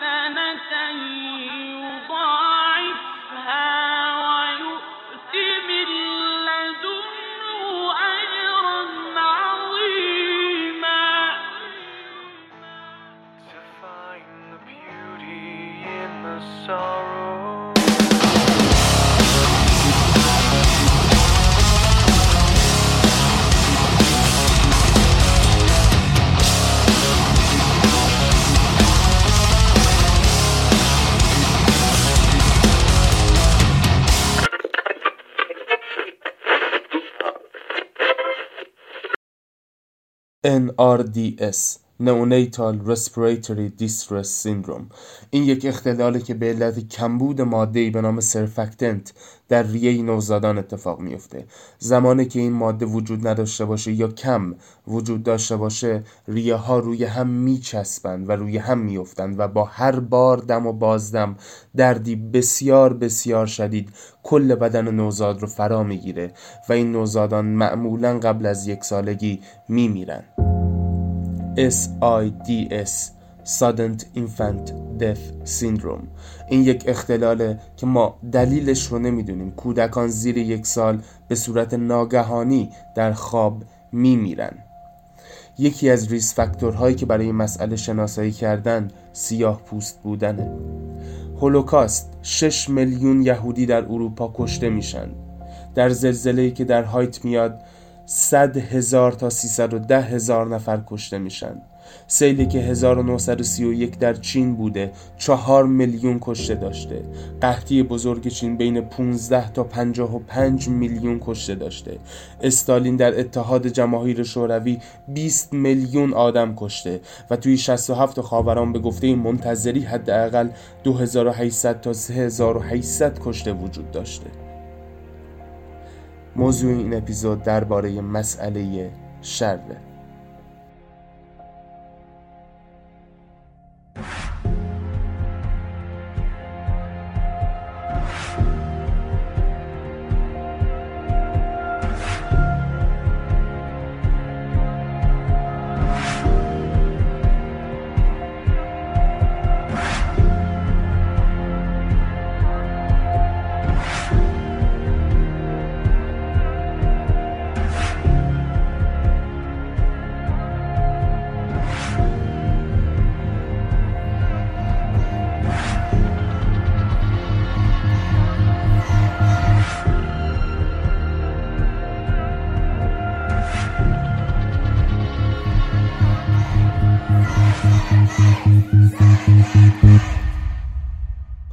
حسنة NRDS Neonatal Respiratory Distress Syndrome. این یک اختلاله که به علت کمبود ماده‌ای به نام سرفکتنت در ریه نوزادان اتفاق میفته زمانی که این ماده وجود نداشته باشه یا کم وجود داشته باشه ریه ها روی هم میچسبند و روی هم میافتند و با هر بار دم و بازدم دردی بسیار بسیار شدید کل بدن نوزاد رو فرا می‌گیره و این نوزادان معمولا قبل از یک سالگی میمیرن. SIDS Sudden Infant Death Syndrome. این یک اختلاله که ما دلیلش رو نمی‌دونیم. کودکان زیر یک سال به صورت ناگهانی در خواب میمیرن. یکی از ریس فاکتورهایی که برای این مسئله شناسایی کردن سیاه پوست بودنه. هولوکاست 6 میلیون یهودی در اروپا کشته میشن. در زلزله‌ای که در هایت میاد 100 هزار تا 310 هزار نفر کشته میشن. سیلی که 1931 در چین بوده چهار میلیون کشته داشته. قحطی بزرگ چین بین 15 تا 55 میلیون کشته داشته. استالین در اتحاد جماهیر شوروی 20 میلیون آدم کشته و توی 67 خاوران به گفته منتظری حداقل 2800 تا 3800 کشته وجود داشته. موضوع این اپیزود درباره مسئله شره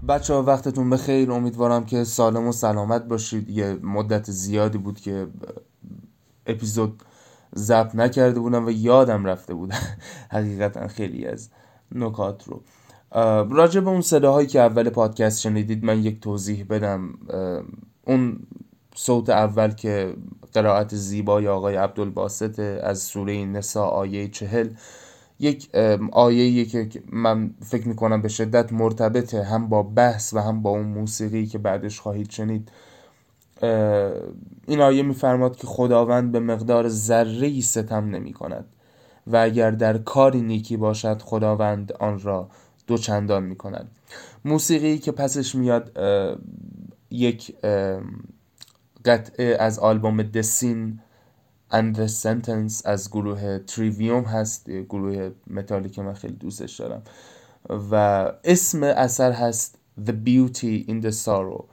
بچه وقتتون بخیر. امیدوارم که سالم و سلامت باشید. یه مدت زیادی بود که اپیزود ضبط نکرده بودم و یادم رفته بودم حقیقتا خیلی از نکات رو. راجع به اون صداهایی که اول پادکست شنیدید من یک توضیح بدم. اون صوت اول که قرائت زیبای آقای عبدالباسط از سوره نسا آیه چهل یک آیه که من فکر می‌کنم به شدت مرتبطه هم با بحث و هم با اون موسیقی که بعدش خواهید شنید. این آیه میفرماد که خداوند به مقدار ذره ستم نمی کند و اگر در کاری نیکی باشد خداوند آن را دو چندان می کند موسیقی که پسش میاد یک قطعه از آلبوم دسین and the sentence از گروه تریویوم هست گروه متالی که من خیلی دوستش دارم. و اسم اثر هست The Beauty in the Sorrow.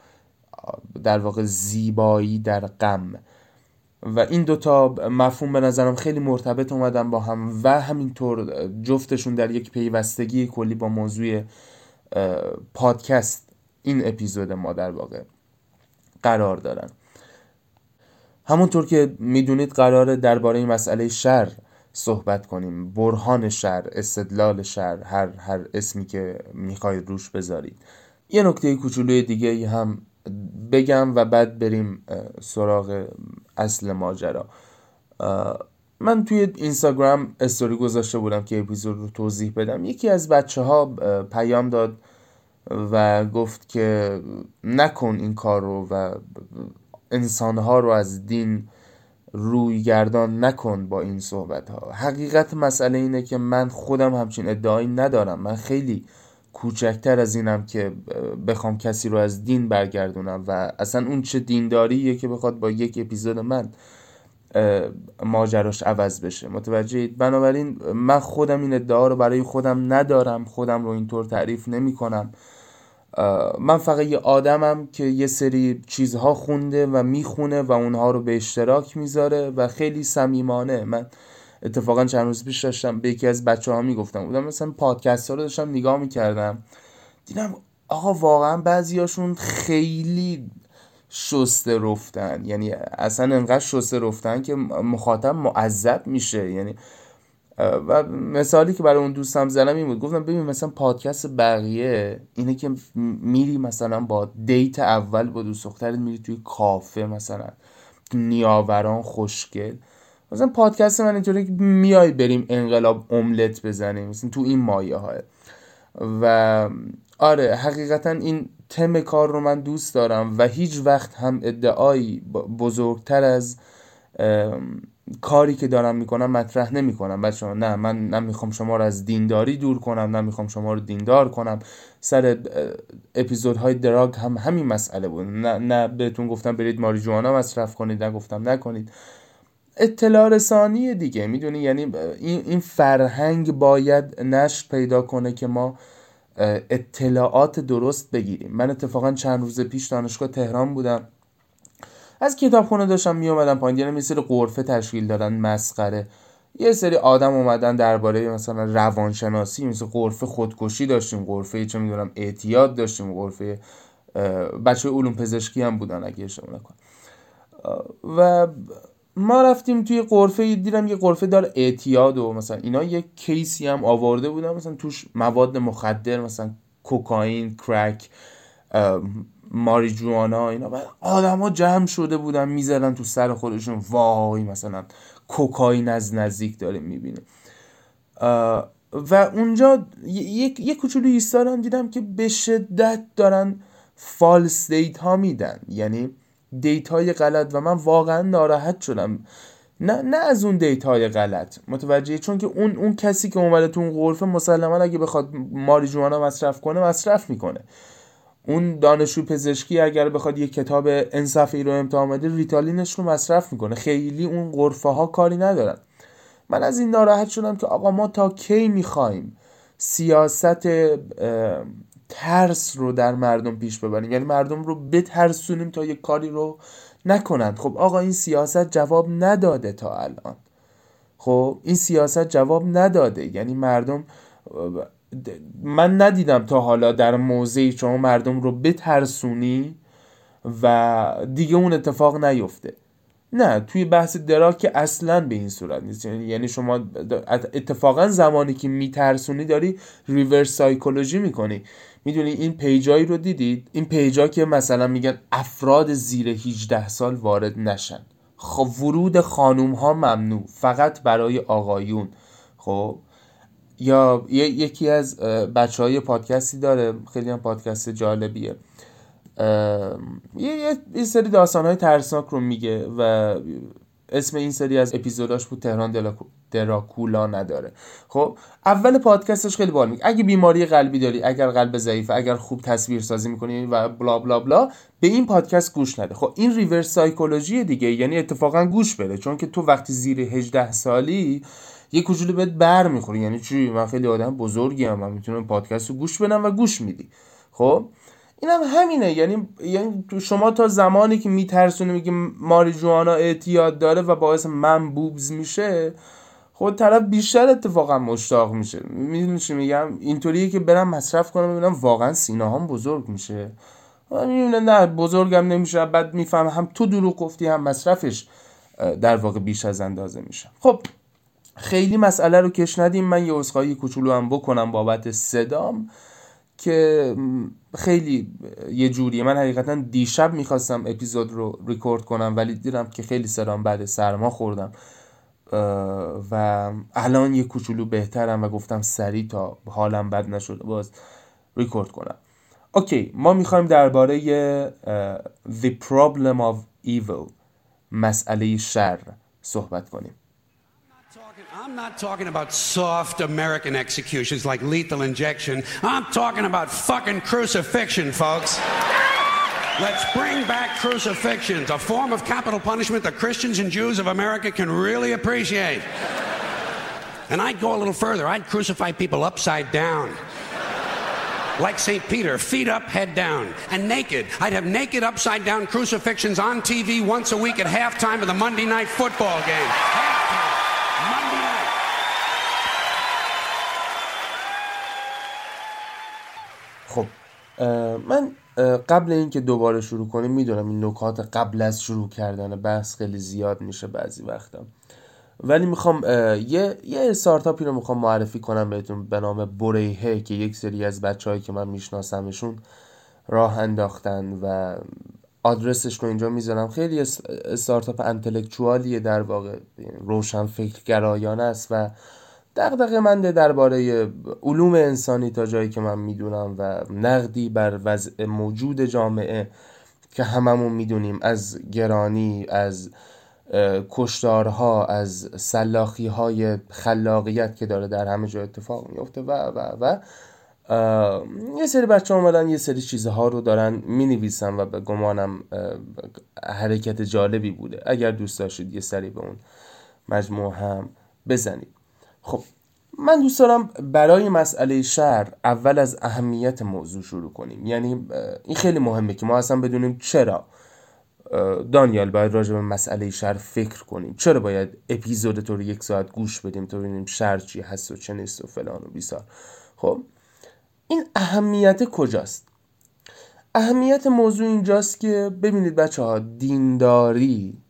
در واقع زیبایی در غم. و این دوتا مفهوم به نظرم خیلی مرتبط اومدن با هم و همینطور جفتشون در یک پیوستگی کلی با موضوع پادکست این اپیزود ما در واقع قرار دارن. همونطور که می‌دونید قراره درباره مسئله شر صحبت کنیم. برهان شر استدلال شر هر هر اسمی که می‌خواید روش بذارید. یه نکته کوچولوی دیگه هم بگم و بعد بریم سراغ اصل ماجرا. من توی اینستاگرام استوری گذاشته بودم که اپیزود رو توضیح بدم. یکی از بچه ها پیام داد و گفت که نکن این کار رو و انسانها رو از دین روی گردان نکن با این صحبت ها حقیقت مسئله اینه که من خودم همچین ادعایی ندارم. من خیلی کوچکتر از اینم که بخوام کسی رو از دین برگردونم و اصلا اون چه دینداریه که بخواد با یک اپیزود من ماجراش عوض بشه. متوجهید بنابراین من خودم این ادعا رو برای خودم ندارم. خودم رو اینطور تعریف نمی کنم من فقط یه آدمم که یه سری چیزها خونده و می‌خونه و اونها رو به اشتراک می‌ذاره و خیلی صمیمانه. من اتفاقا چند روز پیش داشتم به یکی از بچه ها می‌گفتم بودم مثلا پادکست ها رو داشتم نگاه می‌کردم. دیدم آقا واقعا بعضیاشون خیلی شسته رفتن. یعنی اصلا انقدر شسته رفتن که مخاطب معذب میشه. یعنی و مثالی که برای اون دوستم زدم این بود. گفتم ببین مثلا پادکست بقیه اینه که میری مثلا با دیت اول با دوست دخترت میری توی کافه مثلا نیاوران خوشگل مثلا پادکست من اینطوری که میای بریم انقلاب املت بزنیم مثلا تو این مایه های و آره حقیقتا این تم کار رو من دوست دارم و هیچ وقت هم ادعایی بزرگتر از کاری که دارم می‌کنم مطرح نمی‌کنم. بچه ها نه من نمی‌خوام شما رو از دینداری دور کنم نمی‌خوام شما رو دیندار کنم. سر اپیزودهای دراگ هم همین مسئله بود. نه, نه بهتون گفتم برید ماریجوانا مصرف کنید نگفتم نکنید. اطلاع رسانی دیگه می‌دونی؟ یعنی این, این فرهنگ باید نشر پیدا کنه که ما اطلاعات درست بگیریم. من اتفاقا چند روز پیش دانشگاه تهران بودم. از کتابخونه داشتم می اومدم پایین. یعنی مثل قرفه تشکیل دادن مسخره. یه سری آدم اومدن درباره مثلا روانشناسی مثل قرفه خودکشی داشتیم قرفه چه می‌دونم اعتیاد داشتیم قرفه بچه علوم پزشکی هم بودن اگه اشتباه نکنم. و ما رفتیم توی قرفه دیدم یه قرفه داره اعتیاد و مثلا اینا. یه کیسی هم آورده بودن مثلا توش مواد مخدر مثلا کوکائین کرک ماریجوانا اینا. بعد آدما جمع شده بودن می‌زدن تو سر خودشون. وای مثلا کوکائین از نزدیک داره می‌بینه و اونجا یک یه کوچولو ایستادم دیدم که به شدت دارن false data میدن. یعنی data های غلط و من واقعا ناراحت شدم. نه نه از اون data های غلط. متوجه چون که اون اون کسی که اومده تو اون غرفه مسلما اگه بخواد ماریجوانا مصرف کنه مصرف می‌کنه. اون دانشجو پزشکی اگر بخواد یه کتاب انصافی رو امتحان بده ریتالینش رو مصرف می‌کنه. خیلی اون غرفه ها کاری ندارن. من از این ناراحت شدم که آقا ما تا کی می‌خوایم سیاست ترس رو در مردم پیش ببریم؟ یعنی مردم رو بترسونیم تا یه کاری رو نکنند. خب آقا این سیاست جواب نداده تا الان. خب این سیاست جواب نداده. یعنی مردم من ندیدم تا حالا در موضعی شما مردم رو بترسونی و دیگه اون اتفاق نیفته. نه توی بحث دراک که اصلا به این صورت نیست. یعنی-, یعنی شما اتفاقا زمانی که میترسونی داری ریورس سایکولوژی می‌کنی. می‌دونی این پیجایی رو دیدید؟ این پیجا که مثلا میگن افراد زیر 18 سال وارد نشن. خب ورود خانوم ها ممنوع. فقط برای آقایون. خب یا یکی از بچه های پادکستی داره خیلی هم پادکست جالبیه. یه, یه سری داستان های ترسناک رو میگه و اسم این سری از اپیزوداش بود تهران دراکولا نداره. خب اول پادکستش خیلی بال میگه. اگه بیماری قلبی داری اگر قلب ضعیفه اگر خوب تصویر سازی می‌کنی و بلا بلا بلا به این پادکست گوش نده. خب این ریورس سایکولوژی دیگه یعنی اتفاقا گوش بده. چون که تو وقتی زیر 18 سالی یه کوچولو بهت بر می‌خوری یعنی چی؟ من خیلی آدم بزرگی هم من می‌تونم پادکست رو گوش بدم و گوش میدی. خب؟ این هم همینه. یعنی یعنی شما تا زمانی که میترسونی میگی ماریجوانا اعتیاد داره و باعث من بوبز میشه خود طرف بیشتر اتفاقا مشتاق میشه. می‌دونی چی میگم؟ اینطوریه که برم مصرف کنم ببینم واقعا سینه هم بزرگ میشه. می‌بینه نه بزرگم نمیشه بعد میفهم هم تو دروغ گفتی هم مصرفش در واقع بیش از اندازه میشه. خب خیلی مسئله رو کش ندیم. من یه عذرخواهی کوچولو هم بکنم بابت صدام که خیلی یه جوریه. من حقیقتا دیشب می‌خواستم اپیزود رو ریکورد کنم ولی دیدم که خیلی سرام بعد سرما خوردم. و الان یه کوچولو بهترم و گفتم سریع تا حالم بد نشده باز ریکورد کنم. اوکی ما می‌خوایم درباره The Problem of Evil مسئله شر صحبت کنیم. I'm not talking about soft American executions like lethal injection. I'm talking about fucking crucifixion, folks. Let's bring back crucifixions, a form of capital punishment that Christians and Jews of America can really appreciate. And I'd go a little further. I'd crucify people upside down. like St. Peter, feet up, head down, and naked. I'd have naked, upside down crucifixions on TV once a week at halftime of the Monday night football game. Halftime. من قبل اینکه دوباره شروع کنیم می‌دونم این نکات قبل از شروع کردن بحث خیلی زیاد میشه بعضی وقتا. ولی می‌خوام یه یه استارتاپی رو می‌خوام معرفی کنم بهتون به نام بریهه که یک سری از بچههایی که من میشناسمشون راه انداختن و آدرسش رو اینجا می‌ذارم. خیلی اس- استارتاپ انتلکچوالیه در واقع روشن فکرگرایانه است و دغدغه منده درباره علوم انسانی تا جایی که من می‌دونم و نقدی بر وضع موجود جامعه که هممون می‌دونیم از گرانی از کشتارها از سلاخی های خلاقیت که داره در همه جا اتفاق میفته و و و یه سری بچه اومدن یه سری چیزها رو دارن می نویسن و به گمانم حرکت جالبی بوده. اگر دوست داشتید یه سری به اون مجموعه هم بزنید. خب من دوست دارم برای مسئله شهر اول از اهمیت موضوع شروع کنیم. یعنی این خیلی مهمه که ما اصلا بدونیم چرا دانیال باید راجع به مسئله شهر فکر کنیم. چرا باید اپیزود تو رو یک ساعت گوش بدیم تا ببینیم شهر چی هست و چه نیست و فلان و بیسار. خب این اهمیت کجاست؟ اهمیت موضوع اینجاست که ببینید بچه ها دینداری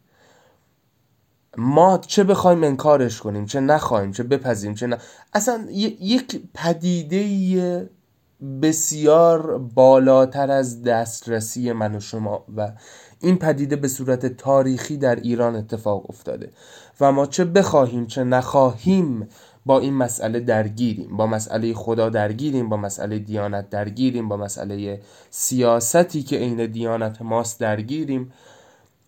ما چه بخوایم انکارش کنیم چه نخواهیم چه بپذیریم چه نه. اصلا یک پدیده بسیار بالاتر از دسترسی من و شما و این پدیده به صورت تاریخی در ایران اتفاق افتاده و ما چه بخواهیم چه نخواهیم با این مسئله درگیریم با مسئله خدا درگیریم با مسئله دیانت درگیریم با مسئله سیاستی که عین دیانت ماست درگیریم.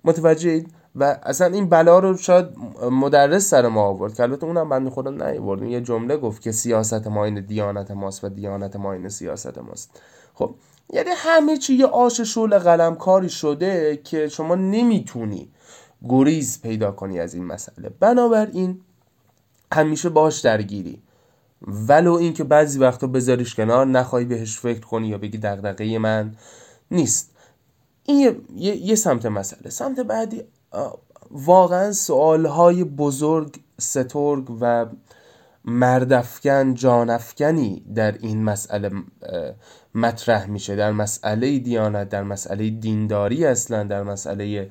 متوجهید و اصلا این بلا رو شاید مدرس سر ما آورد که البته اونم بنده خدا نیورد یه جمله گفت که سیاست ما این دیانت ماست و دیانت ما این سیاست ماست. خب یعنی همه چی یه آش شول قلم کاری شده که شما نمی‌تونی گریز پیدا کنی از این مسئله. بنابراین همیشه باش درگیری. ولو اینکه بعضی وقتا بذاریش کنار نخوای بهش فکر کنی یا بگی دغدغه من نیست. این یه, یه, سمت مسئله. سمت بعدی واقعا سوالهای بزرگ سترگ و مردفکن جانفکنی در این مسئله مطرح میشه. در مسئله دیانت در مسئله دینداری اصلا در مسئله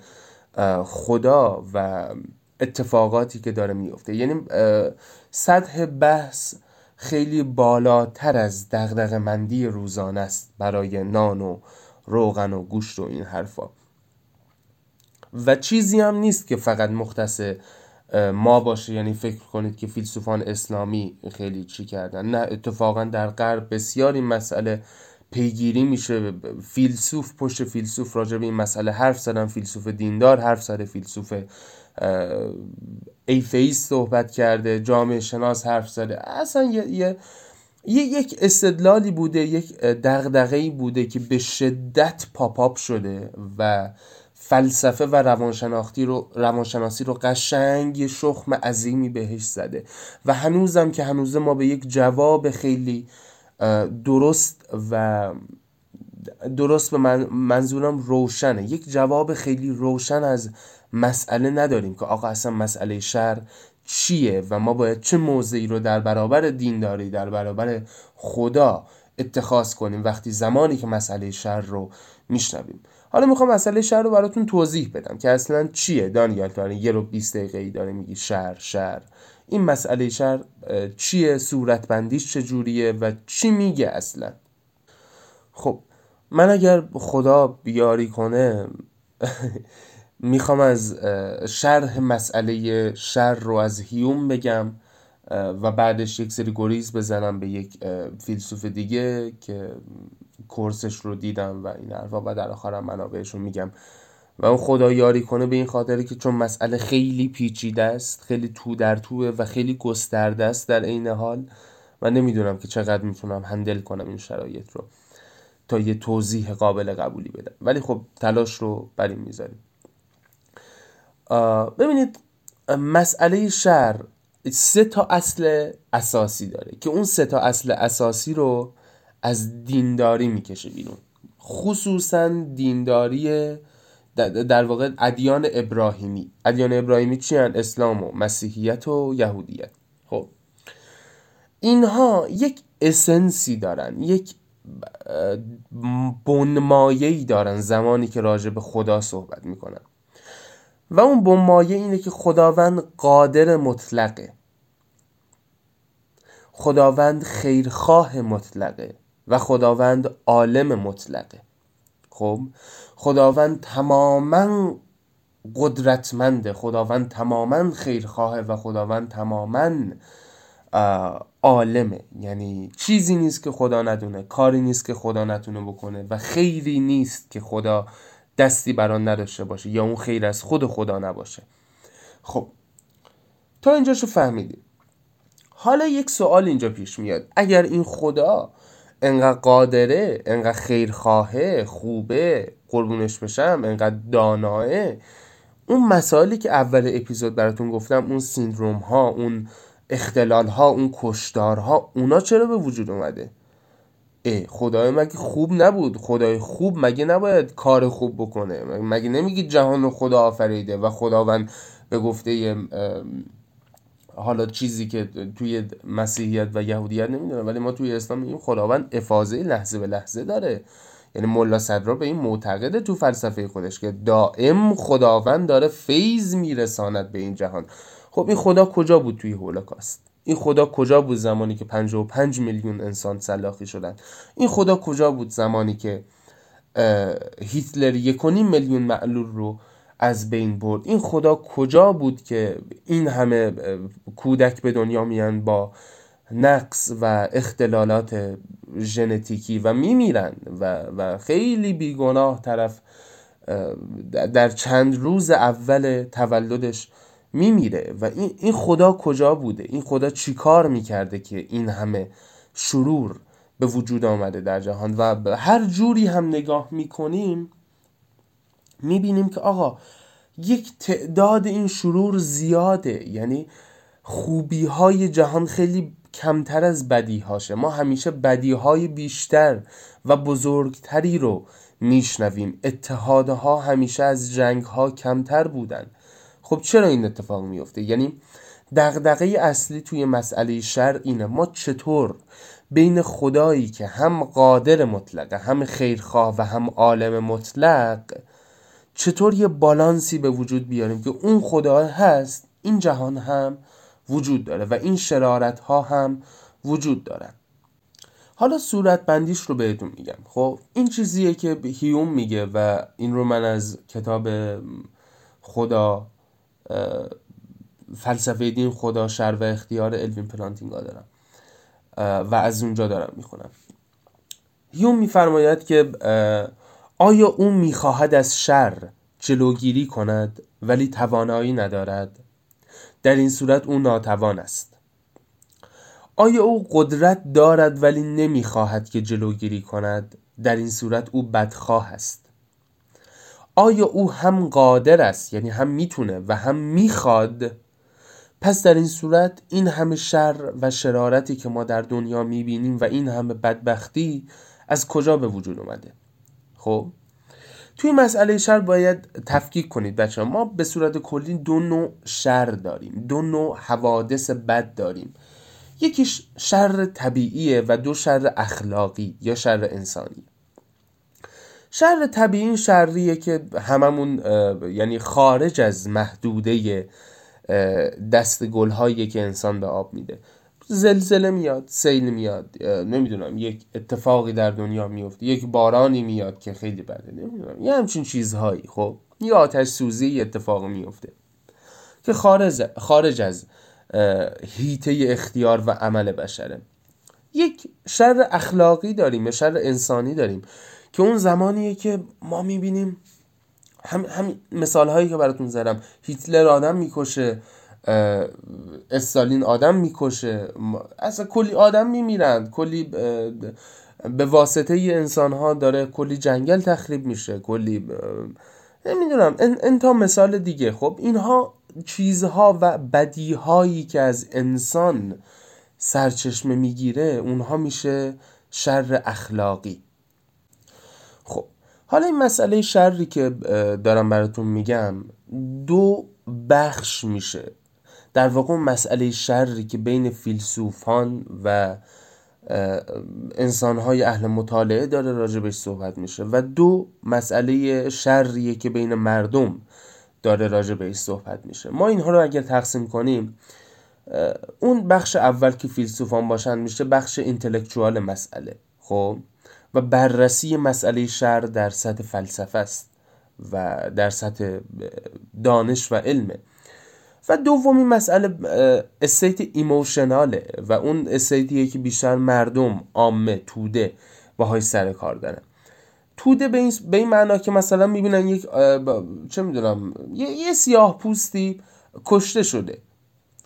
خدا و اتفاقاتی که داره میفته یعنی سطح بحث خیلی بالاتر از دغدغه مندی روزانه است برای نان و روغن و گوشت و این حرفا. و چیزی هم نیست که فقط مختص ما باشه. یعنی فکر کنید که فیلسوفان اسلامی خیلی چی کردن. نه اتفاقا در غرب بسیار این مسئله پیگیری میشه. فیلسوف پشت فیلسوف راجع به این مسئله حرف زدن. فیلسوف دیندار حرف زده. فیلسوف اه، ایفئیست صحبت کرده. جامعه شناس حرف زده. اصلا یه, یه یه یک استدلالی بوده. یک دغدغه‌ای بوده که به شدت پاپاپ شده و فلسفه و روانشناختی رو روانشناسی رو قشنگ یه شخم عظیمی بهش زده. و هنوزم که هنوز ما به یک جواب خیلی درست و درست به من منظورم روشنه. یک جواب خیلی روشن از مسئله نداریم که آقا اصلا مسئله شر چیه و ما باید چه موضعی رو در برابر دینداری در برابر خدا اتخاذ کنیم وقتی زمانی که مسئله شر رو میشنویم. حالا می‌خوام مسئله شر رو براتون توضیح بدم که اصلا چیه؟ دانیال تو یه رو 20 دقیقه ای داره میگی شر شر این مسئله اه، چیه؟ صورتبندیش چجوریه؟ و چی میگه اصلا؟ خب من اگر خدا بیاری کنه می‌خوام از شرح مسئله شر رو از هیوم بگم. و بعدش یک سری گریز بزنم به یک فیلسوف دیگه که کورسش رو دیدم و این حرفا و در آخرم منابعش رو میگم. و اون خدا یاری کنه به این خاطره که چون مسئله خیلی پیچیده است خیلی تو در توه و خیلی گسترده است در عین حال و نمی‌دونم که چقدر می‌تونم هندل کنم این شرایط رو تا یه توضیح قابل قبولی بدم. ولی خب تلاش رو بر این می‌ذاریم. ببینید مسئله شر سه تا اصل اساسی داره که اون سه تا اصل اساسی رو از دینداری می‌کشه بیرون. خصوصا دینداری در واقع ادیان ابراهیمی. ادیان ابراهیمی چی؟ اسلام و مسیحیت و یهودیت. خب. اینها یک اسنسی دارن یک بنمایه‌ای دارن زمانی که راجع به خدا صحبت می‌کنن. و اون بنمایه اینه که خداوند قادر مطلقه. خداوند خیرخواه مطلقه و خداوند عالم مطلقه. خب خداوند تماما قدرتمنده خداوند تماما خیرخواه و خداوند تماما عالمه. یعنی چیزی نیست که خدا ندونه کاری نیست که خدا نتونه بکنه و خیری نیست که خدا دستی بران نداشته باشه یا اون خیر از خود خدا نباشه. خب تا اینجاشو فهمیدیم حالا یک سوال اینجا پیش میاد. اگر این خدا انقدر قادره انقدر خیرخواهه خوبه قربونش بشم انقدر داناه اون مسائلی که اول اپیزود براتون گفتم اون سیندروم ها اون اختلال ها اون کشدارها اونا چرا به وجود اومده؟ خدای مگه خوب نبود؟ خدای خوب مگه نباید کار خوب بکنه؟ مگه نمیگی جهان رو خدا آفریده و خداوند به گفته حالا چیزی که توی مسیحیت و یهودیت نمی‌دونم ولی ما توی اسلام میگیم خداوند افاظه لحظه به لحظه داره. یعنی ملا صدرا به این معتقده تو فلسفه خودش که دائم خداوند داره فیض میرساند به این جهان. خب این خدا کجا بود توی هولوکاست؟ این خدا کجا بود زمانی که 55 میلیون انسان سلاخی شدن؟ این خدا کجا بود زمانی که هیتلر یکونیم میلیون معلول رو از بین برد؟ این خدا کجا بود که این همه کودک به دنیا میان با نقص و اختلالات ژنتیکی و میمیرن و, و خیلی بیگناه طرف در چند روز اول تولدش میمیره و این, این خدا کجا بوده؟ این خدا چیکار می‌کرده که این همه شرور به وجود آمده در جهان؟ و هر جوری هم نگاه می‌کنیم می‌بینیم که آقا یک تعداد این شرور زیاده. یعنی خوبی های جهان خیلی کمتر از بدی هاشه ما همیشه بدی های بیشتر و بزرگتری رو میشنویم. اتحادها همیشه از جنگ ها کمتر بودن. خب چرا این اتفاق میفته یعنی دغدغه اصلی توی مسئله شر اینه. ما چطور بین خدایی که هم قادر مطلقه هم خیرخواه و هم عالم مطلق چطور یه بالانسی به وجود بیاریم که اون خدا هست این جهان هم وجود داره و این شرارت ها هم وجود دارن. حالا صورت بندیش رو بهتون میگم. خب این چیزیه که هیوم میگه و این رو من از کتاب خدا فلسفه دین خدا شر و اختیار الوین پلانتینگا دارم. و از اونجا دارم می‌خونم. هیوم میفرماید که آیا او می‌خواهد از شر جلوگیری کند ولی توانایی ندارد؟ در این صورت او ناتوان است. آیا او قدرت دارد ولی نمی‌خواهد که جلوگیری کند؟ در این صورت او بدخواه است. آیا او هم قادر است یعنی هم می‌تونه و هم می‌خواد؟ پس در این صورت این همه شر و شرارتی که ما در دنیا می‌بینیم و این همه بدبختی از کجا به وجود اومده؟ خب توی مسئله شر باید تفکیک کنید بچه ما به صورت کلی دو نوع شر داریم دو نوع حوادث بد داریم. یکیش شر طبیعیه و دو شر اخلاقی یا شر انسانی. شر طبیعی این شریه که هممون یعنی خارج از محدوده دست گلهایی که انسان به آب میده. زلزله میاد سیل میاد نمی‌دونم یک اتفاقی در دنیا میفته یک بارانی میاد که خیلی بده نمی‌دونم یه همچین چیزهایی خب؟ یه آتش سوزی اتفاق میفته که خارج, خارج از هیته اختیار و عمل بشره. یک شر اخلاقی داریم یا شر انسانی داریم. که اون زمانیه که ما می‌بینیم هم, هم مثال هایی که براتون زدم. هیتلر آدم می‌کشه استالین آدم می‌کشه. اصلا کلی آدم میمیرند. کلی به واسطه ای انسان ها داره کلی جنگل تخریب میشه. کلی نمی‌دونم. انتا مثال دیگه. خب اینها چیزها و بدیهایی که از انسان سرچشمه می‌گیره اونها میشه شر اخلاقی. حالا این مسئله شری که دارم براتون میگم دو بخش میشه. در واقع مسئله شری که بین فیلسوفان و انسانهای اهل مطالعه داره راجبش صحبت میشه و دو مسئله شریه که بین مردم داره راجبش صحبت میشه. ما اینها رو اگر تقسیم کنیم اون بخش اول که فیلسوفان باشن میشه بخش اینتלקچوال مسئله. خب؟ و بررسی مسئله شر در سطح فلسفه است و در سطح دانش و علمه و دومی مسئله استیت ایموشناله و اون استیتیه که بیشتر مردم عامه توده باهای سر کار دارن. توده به این, به این معنا که مثلا می‌بینن یک چه می‌دونم یه, یه سیاه پوستی کشته شده.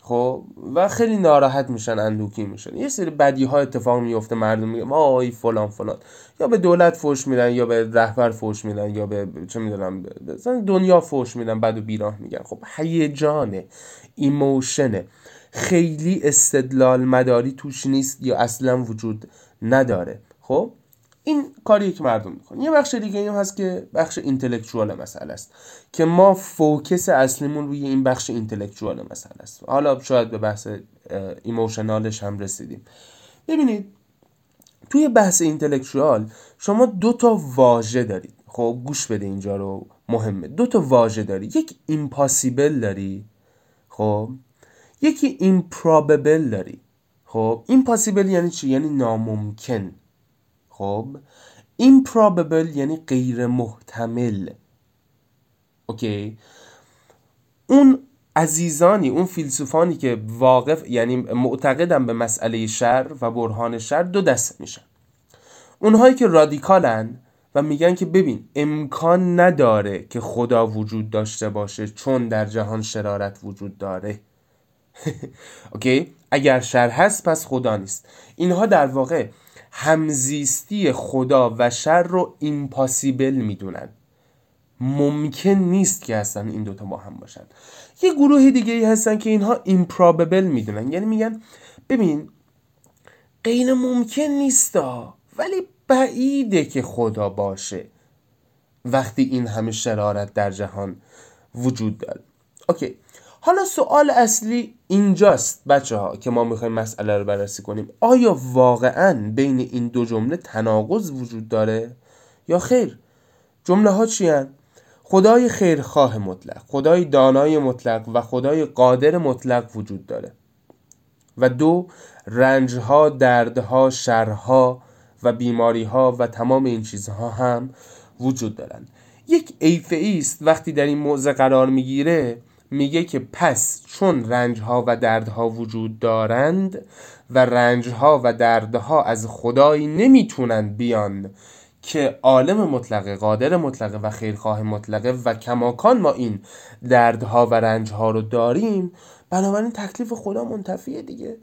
خب و خیلی ناراحت میشن اندوکی میشن. یه سری بدی ها اتفاق میفته مردم میگن آی فلان فلان. یا به دولت فوش میدن یا به رهبر فوش میدن یا به چه می‌دونم دنیا فوش میدن بعد و بیراه میگن. خب هیجانه ایموشنه. خیلی استدلال مداری توش نیست یا اصلا وجود نداره. خب این کاری که مردم می‌کنن. یه بخش دیگه این هست که بخش اینتלקچوال مسئله است که ما فوکس اصلیمون روی این بخش اینتלקچوال مسئله است. حالا شاید به بحث ایموشنالش هم رسیدیم. ببینید توی بحث اینتלקچوال شما دو تا واژه دارید. خب گوش بده اینجا رو مهمه. دو تا واژه داری. یک ایمپاسیبل داری خب. یکی ایمپراببل داری. خب ایمپاسیبل یعنی چی؟ یعنی ناممکن. خب improbable یعنی غیر محتمل. OK؟ اون عزیزانی اون فیلسوفانی که واقف یعنی معتقدن به مسئله شر و برهان شر دو دسته میشن. اونهایی که رادیکالن و میگن که ببین امکان نداره که خدا وجود داشته باشه چون در جهان شرارت وجود داره. OK؟ اگر شر هست پس خدا نیست. اینها در واقع همزیستی خدا و شر رو impossible می‌دونن. ممکن نیست که اصلا این دوتا با هم باشن. یه گروه دیگه هستن که اینها improbable می‌دونن. یعنی میگن ببین غیر ممکن نیستا ولی بعیده که خدا باشه. وقتی این همه شرارت در جهان وجود داره. اوکی حالا سوال اصلی اینجاست بچه ها که ما می‌خوایم مسئله رو بررسی کنیم. آیا واقعا بین این دو جمله تناقض وجود داره یا خیر؟ جمله ها چی هن؟ خدای خیرخواه مطلق خدای دانای مطلق و خدای قادر مطلق وجود داره. و دو رنجها دردها شرها و بیماریها و تمام این چیزها هم وجود دارند. یک ایفئیست وقتی در این موضع قرار می‌گیره میگه که پس چون رنجها و دردها وجود دارند و رنجها و دردها از خدایی نمی‌تونند بیان که عالم مطلقه قادر مطلقه و خیرخواه مطلقه و کماکان ما این دردها و رنجها رو داریم بنابراین تکلیف خدا منتفیه دیگه.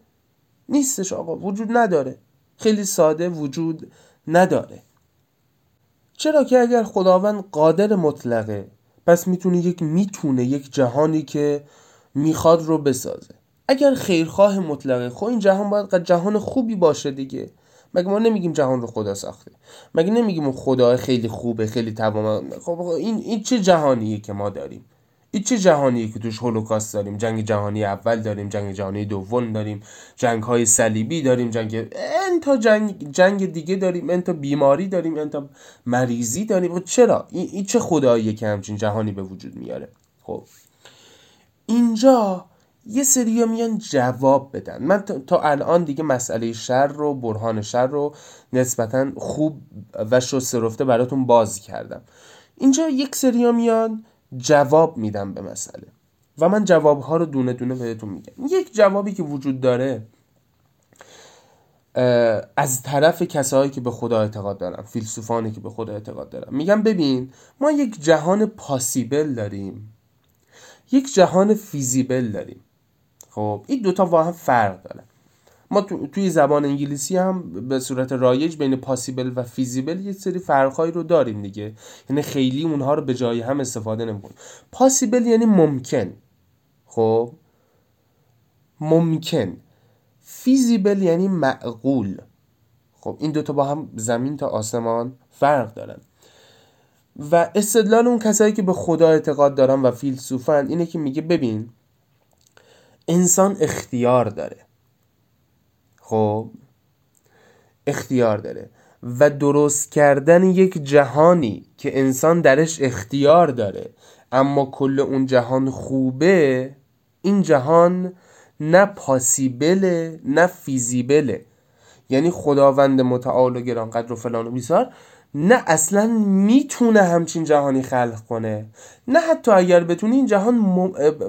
نیستش آقا وجود نداره. خیلی ساده وجود نداره. چرا که اگر خداوند قادر مطلقه پس می‌تونه یک می‌تونه یک جهانی که می‌خواد رو بسازه. اگر خیرخواه مطلقه خب این جهان باید جهان خوبی باشه دیگه. مگه ما نمیگیم جهان رو خدا ساخته؟ مگه نمیگیم خدا خیلی خوبه خیلی تمام خب این این چه جهانیه که ما داریم؟ این چه جهانیه که توش هولوکاست داریم؟ جنگ جهانی اول داریم جنگ جهانی دوم داریم جنگ های صلیبی داریم جنگ انتا جنگ جنگ دیگه داریم انتا بیماری داریم انتا مریضی داریم. خب چرا؟ این, این چه خداییه که همچین جهانی به وجود میاره؟ خب اینجا یه سری میان جواب بدن. من تا الان دیگه مسئله شر رو برهان شر رو نسبتا خوب و شست رفته براتون باز کردم. اینجا یک سری میان جواب میدم به مسئله. و من جوابها رو دونه دونه بهتون میگم. یک جوابی که وجود داره از طرف کسایی که به خدا اعتقاد دارن فیلسوفانی که به خدا اعتقاد دارن میگم ببین ما یک جهان پاسیبل داریم. یک جهان فیزیبل داریم. خب این دوتا هم فرق دارن ما توی زبان انگلیسی هم به صورت رایج بین پاسیبل و فیزیبل یه سری فرقهایی رو داریم دیگه. یعنی خیلی اونها رو به جای هم استفاده نمی‌کنیم. پاسیبل یعنی ممکن. خب؟ ممکن. فیزیبل یعنی معقول. خب این دوتا با هم زمین تا آسمان فرق دارن. و استدلال اون کسایی که به خدا اعتقاد دارن و فیلسوفن اینه که میگه ببین انسان اختیار داره. خب اختیار داره و درست کردن یک جهانی که انسان درش اختیار داره اما کل اون جهان خوبه این جهان نه پاسیبله نه فیزیبله. یعنی خداوند متعال و گرانقدر و فلان و بیسار نه اصلا می‌تونه همچین جهانی خلق کنه. نه حتی اگر بتونه این جهان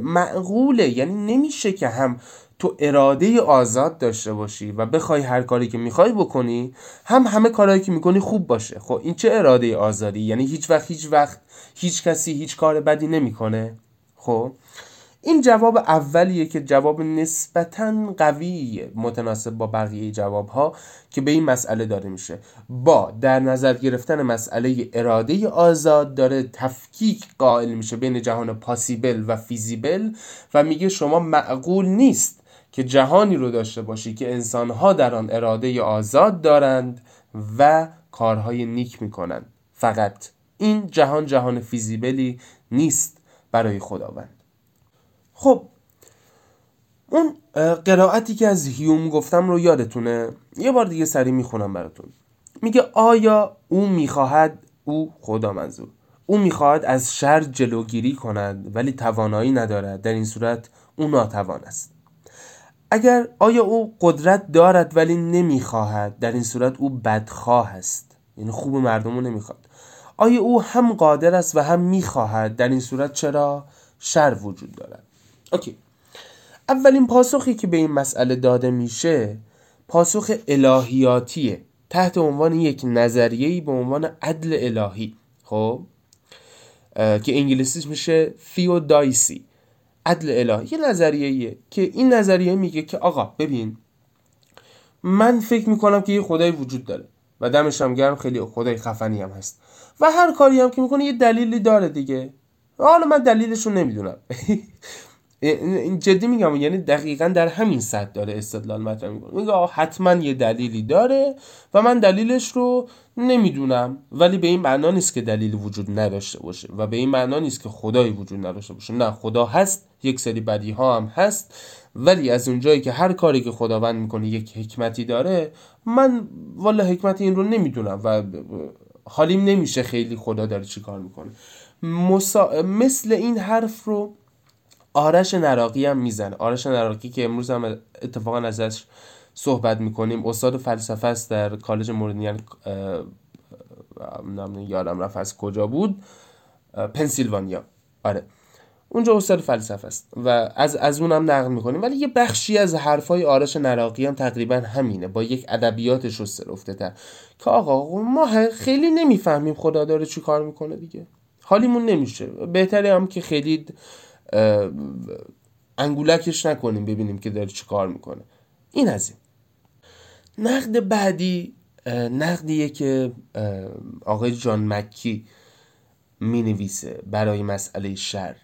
معقوله. یعنی نمیشه که هم تو اراده آزاد داشته باشی و بخوای هر کاری که می‌خوای بکنی هم همه کارهایی که می‌کنی خوب باشه. خب این چه اراده آزادی؟ یعنی هیچ وقت هیچ وقت هیچ کسی هیچ کار بدی نمی‌کنه. خب این جواب اولیه که جواب نسبتا قوی متناسب با بقیه جواب ها که به این مسئله داره میشه. با در نظر گرفتن مسئله اراده آزاد داره تفکیک قائل میشه بین جهان پاسیبل و فیزیبل و میگه شما معقول نیست. که جهانی رو داشته باشی که انسانها در آن اراده آزاد دارند و کارهای نیک می‌کنند. فقط این جهان جهان فیزیبلی نیست برای خداوند. خب اون قرائتی که از هیوم گفتم رو یادتونه؟ یه بار دیگه سری می‌خونم براتون. میگه آیا او می‌خواهد او خدا منظور او می‌خواهد از شر جلوگیری کند ولی توانایی ندارد. در این صورت او ناتوان است. اگر آیا او قدرت دارد ولی نمی‌خواهد در این صورت او بدخواه است. یعنی خوب مردم رو نمی‌خواد. آیا او هم قادر است و هم می‌خواهد؟ در این صورت چرا؟ شر وجود دارد. اوکی. اولین پاسخی که به این مسئله داده میشه پاسخ الهیاتیه. تحت عنوان یک نظریه‌ای به عنوان عدل الهی. خب؟ که انگلیسیش میشه دایسی عدل الهی. یه نظریه‌ایه که این نظریه میگه که آقا ببین من فکر می‌کنم که یه خدای وجود داره و دمش هم گرم خیلی خدای خفنی هم هست. و هر کاری هم که می‌کنه یه دلیلی داره دیگه. حالا من دلیلش رو نمی‌دونم. جدی میگم یعنی دقیقا در همین سطح داره استدلال مطرح می‌کنه. میگه حتما یه دلیلی داره و من دلیلش رو نمی‌دونم. ولی به این معنا نیست که دلیل وجود نداشته باشه و به این معنا نیست که خدایی وجود نداشته باشه. نه خدا هست یک سری بدی ها هم هست. ولی از اونجایی که هر کاری که خداوند می‌کنه یک حکمتی داره من والا حکمت این رو نمی‌دونم و حالیم نمیشه خیلی خدا داره چی کار می‌کنه. مسا... مثل این حرف رو آرش نراقی هم می‌زنه. آرش نراقی که امروز هم اتفاقا ازش صحبت می‌کنیم. استاد فلسفه است در کالج مورینیان یادم رفت از کجا بود؟ پنسیلوانیا. آره. اونجا استاد فلسفه است و از از اونم نقل می‌کنیم. ولی یه بخشی از حرفای آرش نراقی هم تقریبا همینه. با یک ادبیاتش رو سرفته تر. که آقا ما خیلی نمی‌فهمیم خدا داره چی کار می‌کنه دیگه. حالیمون نمیشه. بهتره هم که خیلی انگولکش نکنیم ببینیم که داره چی کار می‌کنه. این از این. نقد بعدی نقدیه که آقای جان مکی می نویسه برای مسئله شر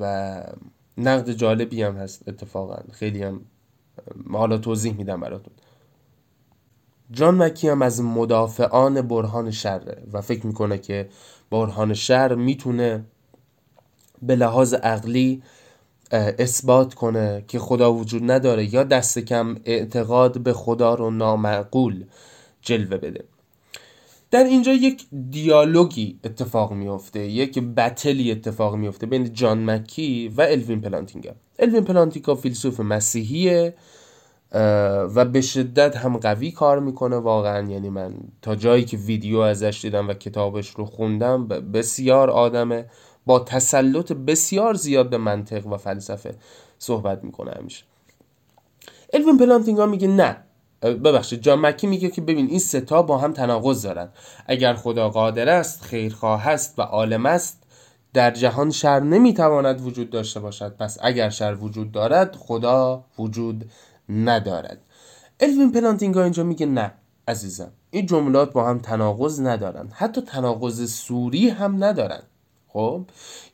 و نقد جالبی هم هست اتفاقا. خیلی هم حالا توضیح میدم براتون. جان مکی هم از مدافعان برهان شره و فکر می‌کنه که برهان شر می‌تونه به لحاظ عقلی اثبات کنه که خدا وجود نداره یا دست کم اعتقاد به خدا رو نامعقول جلوه بده. در اینجا یک دیالوگی اتفاق میفته یک بتلی اتفاق میفته بین جان مکی و الوین پلانتینگا. الوین پلانتینگا فیلسوف مسیحیه و به شدت هم قوی کار می‌کنه واقعا. یعنی من تا جایی که ویدیو ازش دیدم و کتابش رو خوندم بسیار آدم با تسلط بسیار زیاد به منطق و فلسفه صحبت می‌کنه همیشه. الوین پلانتینگا میگه نه. ببخشید جان مکی میگه که ببین این ستا با هم تناقض دارن. اگر خدا قادر است خیرخواه است و عالم است در جهان شر نمی‌تواند وجود داشته باشد. پس اگر شر وجود دارد خدا وجود ندارد. الوین پلانتینگا اینجا میگه نه عزیزم. این جملات با هم تناقض ندارن حتی تناقض سوری هم ندارن خب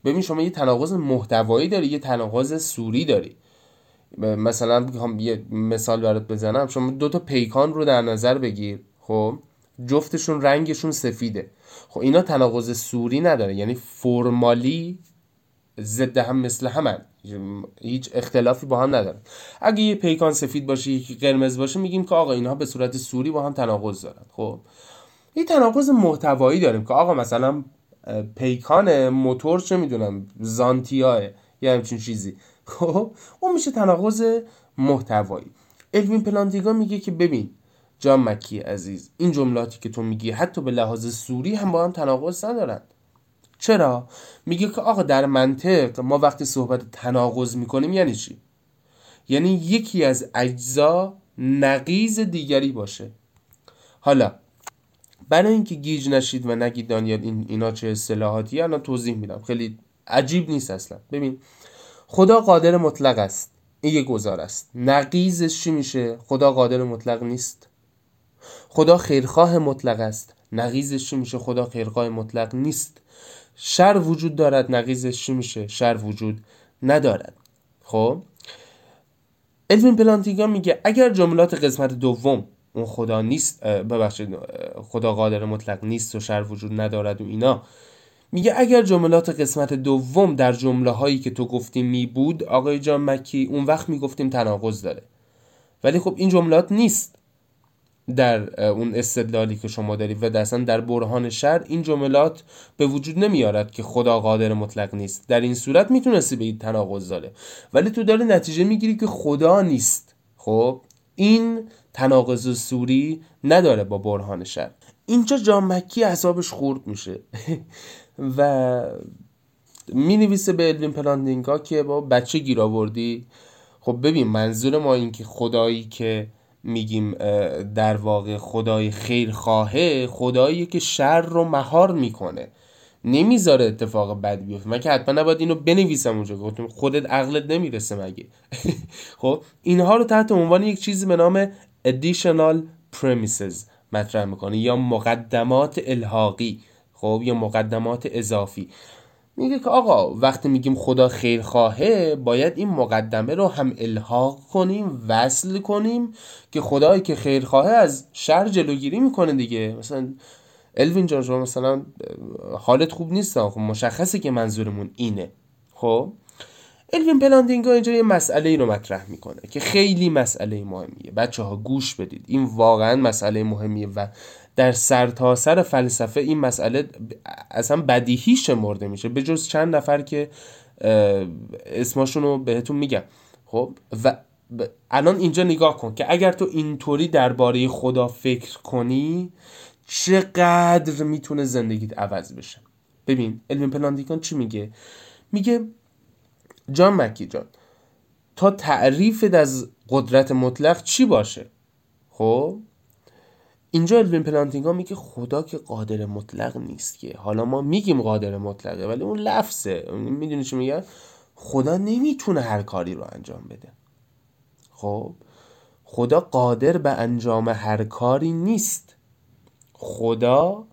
ببین شما یه تناقض محتوایی داری یه تناقض سوری داری. مثلا یه مثال برات بزنم. شما دو تا پیکان رو در نظر بگیر. خب جفتشون رنگشون سفیده. خب اینا تناقض سوری نداره. یعنی فرمالی ضد هم مثل همن. هیچ اختلافی با هم ندارن اگه یه پیکان سفید باشه یکی قرمز باشه میگیم که آقا اینها به صورت سوری با هم تناقض دارن. خب یه تناقض محتوایی داریم که آقا مثلا پیکان موتور چه می‌دونم زانتیاه یا همچین چیزی. خب اون میشه تناقض محتوایی. الوین پلانتیگا میگه که ببین جان مکی عزیز این جملاتی که تو میگی حتی به لحاظ سوری هم با هم تناقض ندارن. چرا؟ میگه که آقا در منطق ما وقتی صحبت تناقض می‌کنیم یعنی چی؟ یعنی یکی از اجزا نقیز دیگری باشه. حالا برای اینکه گیج نشید و نگید دانیال این اینا چه اصطلاحاتی الان توضیح میدم. خیلی عجیب نیست اصلا. ببین خدا قادر مطلق است. این یه گذار است. نقیزش چی میشه؟ خدا قادر مطلق نیست. خدا خیرخواه مطلق است. نقیزش چی میشه؟ خدا خیرخواه مطلق نیست. شر وجود دارد نقیزش چی میشه؟ شر وجود ندارد. خب؟ الوین پلانتیگا میگه اگر جملات قسمت دوم اون خدا نیست ببخشید خدا قادر مطلق نیست و شر وجود ندارد و اینا. میگه اگر جملات قسمت دوم در جمله هایی که تو گفتی می بود آقای جان مکی اون وقت می‌گفتیم تناقض داره. ولی خب این جملات نیست در اون استدلالی که شما دارید و اصلا در برهان شر این جملات به وجود نمیارد که خدا قادر مطلق نیست. در این صورت می‌تونستی به این تناقض داره. ولی تو داره نتیجه می‌گیری که خدا نیست. خب این تناقض سوری نداره با برهان شر اینجا جامکی حسابش خورد میشه. و می نویسه به الوین پلاندینگا که با بچه گیر آوردی. خب ببین منظور ما این که خدایی که میگیم در واقع خدای خیرخواهه خدایی که شر رو مهار می‌کنه. نمی‌ذاره اتفاق بد بیفته. من که حتما نباید اینو بنویسم اونجا. گفتم خودت عقلت نمی‌رسه مگه. خب اینها رو تحت عنوان یک چیزی به نام additional premises مطرح می‌کنه یا مقدمات الحاقی خب یا مقدمات اضافی. میگه که آقا وقتی میگیم خدا خیرخواهه باید این مقدمه رو هم الحاق کنیم وصل کنیم که خدایی که خیرخواهه از شر جلوگیری می‌کنه دیگه. مثلا الوین جان شما مثلا حالت خوب نیست خب مشخصه که منظورمون اینه. خب؟ الوین پلاندینگا اینجا یه مسئله ای رو مطرح می‌کنه که خیلی مسئله مهمیه. بچه ها گوش بدید. این واقعا مسئله مهمیه و در سرتاسر سر فلسفه این مسئله اصلا بدیهی شمرده میشه. به جز چند نفر که اسماشون رو بهتون میگم. خب؟ و الان اینجا نگاه کن که اگر تو اینطوری درباره خدا فکر کنی چقدر می‌تونه زندگیت عوض بشه. ببین علم پلاندیکان چی میگه؟ میگه جان مکی جان تا تعریفت از قدرت مطلق چی باشه؟ خب؟ اینجا الوین پلانتینگا میگه خدا که قادر مطلق نیست که. حالا ما میگیم قادر مطلقه ولی اون لفظه. می‌دونی چی میگه خدا نمی‌تونه هر کاری رو انجام بده. خب؟ خدا قادر به انجام هر کاری نیست. خدا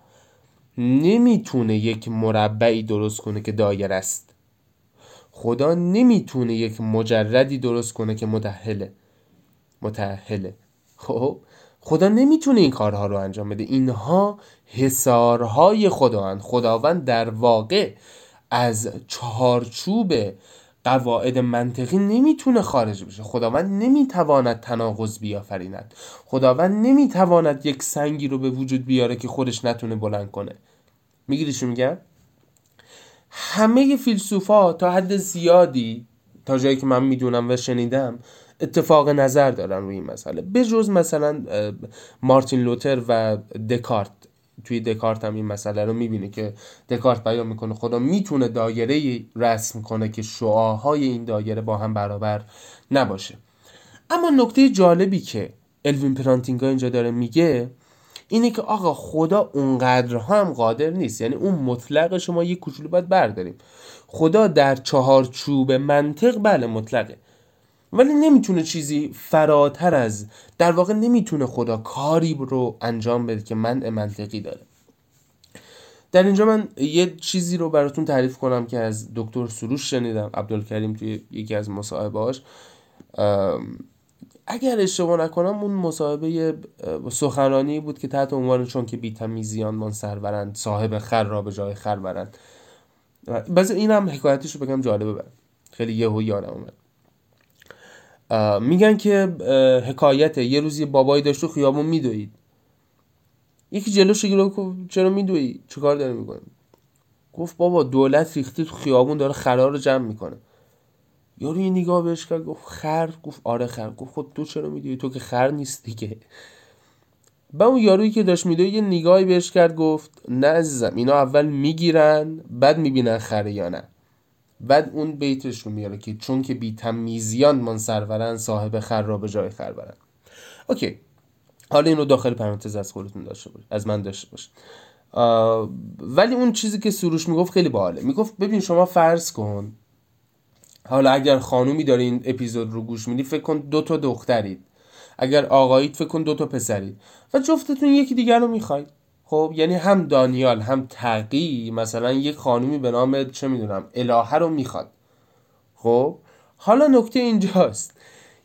نمی‌تونه یک مربعی درست کنه که دایر است. خدا نمی‌تونه یک مجردی درست کنه که متحله متحله خب؟ خدا نمی‌تونه این کارها رو انجام بده. اینها حسارهای خدا خداوند در واقع از چهارچوب قواعد منطقی نمی‌تونه خارج بشه. خداوند نمی‌تواند تناقض بیافریند. خداوند نمی‌تواند یک سنگی رو به وجود بیاره که خودش نتونه بلند کنه. می‌گیری چی میگم؟ همه فیلسوفا تا حد زیادی تا جایی که من می‌دونم و شنیدم اتفاق نظر دارن روی این مسئله. به جز مثلا مارتین لوتر و دکارت. توی دکارت هم این مسئله رو می‌بینه که دکارت بیان می‌کنه. خدا می‌تونه دایره رسم کنه که شعاهای این دایره با هم برابر نباشه. اما نکته جالبی که الوین پرانتینگا اینجا داره میگه اینه که آقا خدا اونقدرها هم قادر نیست. یعنی اون مطلق شما یه کوچولو باید برداریم. خدا در چهارچوب منطق بله مطلقه. ولی نمی‌تونه چیزی فراتر از در واقع نمی‌تونه خدا کاری رو انجام بده که من منطقی داره. در اینجا من یه چیزی رو براتون تعریف کنم که از دکتر سروش شنیدم عبدالکریم توی یکی از مصاحبهاش اگر اشتباه نکنم اون مصاحبه سخنرانی بود که تحت عنوان چون که بیتمیزیان من سرورند صاحب خر را به جای خر برند. بذار اینم حکایتش رو بگم جالبه برد خیلی یهو یادم اومد. میگن که حکایت یه روزی بابایی داشت تو خیابون میدوید. یکی جلوش گفت چرا میدوی چه کار داره می‌کنه گفت بابا دولت ریختی تو خیابون داره خرا رو جمع می‌کنه. یارو نگاه بهش کرد گفت خر گفت آره خر. گفت خود خب تو چرا میدوی تو که خر نیستی که. با اون یارویی که داشت میدوی یه نگاهی بهش کرد گفت نه عزیزم اینا اول می‌گیرن بعد می‌بینن خره یا نه. بعد اون بیتش رو میاره که چون که بی تمیزیان من سرورن صاحب خر را به جای خر برن. اوکی. حالا اینو داخل پرانتز از خودتون داشته باش از من داشته باش ولی اون چیزی که سروش می‌گفت خیلی باحاله. می‌گفت ببین شما فرض کن حالا اگر خانومی داره این اپیزود رو گوش میدی فکر کن دو تا دخترید. اگر آقایید فکر کن دو تا پسرید. و جفتتون یکی دیگر رو می‌خواید. خب یعنی هم دانیال هم تقی مثلا یک خانومی به نام چه می‌دونم الهه رو می‌خواد. خب حالا نکته اینجاست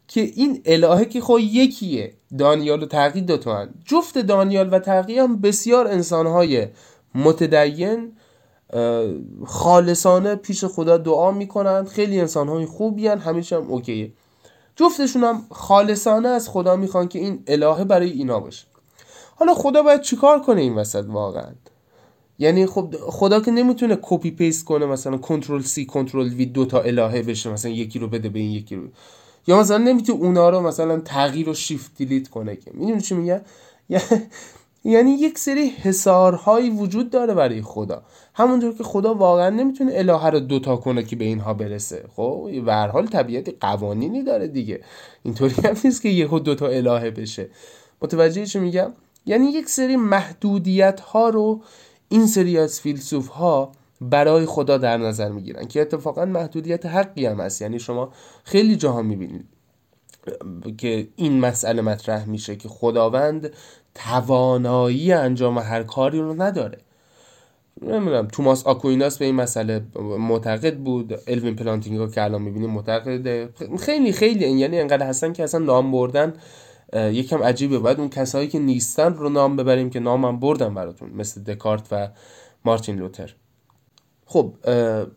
که این الهه که خب یکیه دانیال و تقی هن. جفت دانیال و تقی هم بسیار انسانهای متدین خالصانه پیش خدا دعا می‌کنن. خیلی انسانهای خوبی هن. همیشه هم اوکیه. جفتشون هم خالصانه از خدا می‌خوان که این الهه برای اینا باشه. حالا خدا باید چیکار کنه این وسط واقعا؟ یعنی خب خدا که نمی‌تونه copy paste کنه مثلا Ctrl C Ctrl V دو تا الهه بشه مثلا یکی رو بده به این یکی رو. یا مثلا نمی‌تونه اونا رو مثلا تغییر و shift delete کنه که. می‌دونی چی میگه یعنی یک سری حصارهایی وجود داره برای خدا. همونطور که خدا واقعا نمی‌تونه الهه رو دوتا کنه که به اینها برسه. خب به هر حال طبیعت قوانینی داره دیگه. اینطوری هم نیست که یهو دوتا الهه بشه. متوجه چی میگم؟ یعنی یک سری محدودیت ها رو این سری از فیلسوف ها برای خدا در نظر می‌گیرن که اتفاقا محدودیت حقی هم هست. یعنی شما خیلی جاها می‌بینید. که این مسئله مطرح میشه که خداوند توانایی انجام هر کاری رو نداره. نمی‌دونم توماس آکویناس به این مسئله معتقد بود الوین پلانتینگا که الان می‌بینیم معتقده. خیلی خیلی یعنی انقدر هستن که اصلا نام بردن یکم عجیبه. باید اون کسایی که نیستن رو نام ببریم که نامم بردن براتون مثل دکارت و مارتین لوتر. خب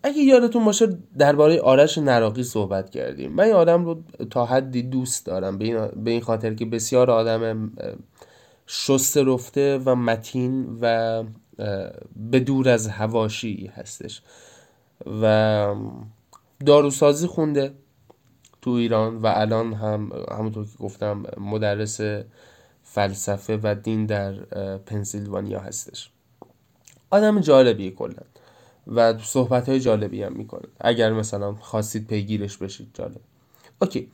اگه یادتون باشه درباره آرش نراقی صحبت کردیم. من این آدم رو تا حدی دوست دارم. به این, خاطر که بسیار آدم شسته رفته و متین و به دور از هواشی هستش. و داروسازی خونده تو ایران و الان هم همونطور که گفتم مدرس فلسفه و دین در پنسیلوانیا هستش. آدم جالبیه کلا. و صحبت های جالبی هم می‌کنه. اگر مثلا خواستید پیگیرش بشید جالب. okay.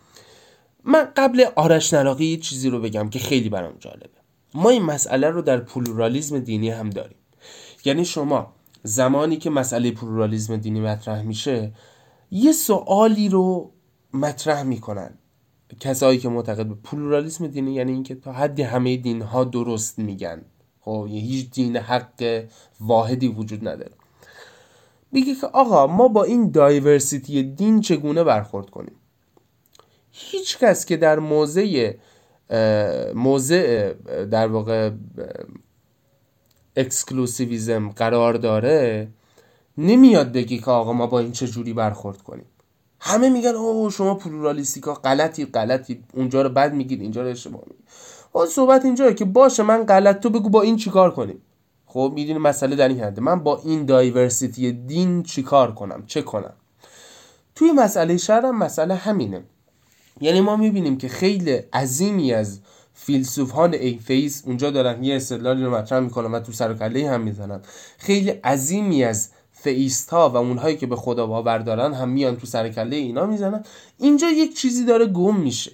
من قبل آرش نراقی یه چیزی رو بگم که خیلی برام جالبه. ما این مسئله رو در پلورالیزم دینی هم داریم. یعنی شما زمانی که مسئله پلورالیزم دینی مطرح میشه یه سوالی رو مطرح می‌کنن کسایی که معتقد به پلورالیسم دینی یعنی اینکه تا حدی همه دین ها درست میگن. خب هیچ دین حق واحدی وجود نداره. میگه که آقا ما با این diversity دین چگونه برخورد کنیم؟ هیچ کس که در موضع موضع در واقع exclusivism قرار داره نمیاد بگه که آقا ما با این چه جوری برخورد کنیم. همه میگن اوه شما پلورالیست‌ها غلطی غلطی. اونجا رو بد میگید اینجا رو اشتباه میگید. صحبت اینجاست که باشه من غلط تو بگو با این چیکار کنیم؟ خب می‌دونی مسئله در این حده من با این diversity دین چیکار کنم؟ چه کنم؟ توی مسئله شر هم مسئله همینه. یعنی ما می‌بینیم که خیلی عظیمی از فیلسوفان ایفیز اونجا دارن یه استدلالی رو مطرح می‌کنن و تو سر کله هم می‌زنن. خیلی عظیمی از فئیست ها و اونهایی که به خدا باور دارن هم میان تو سر کله اینا می‌زنن. اینجا یک چیزی داره گم میشه.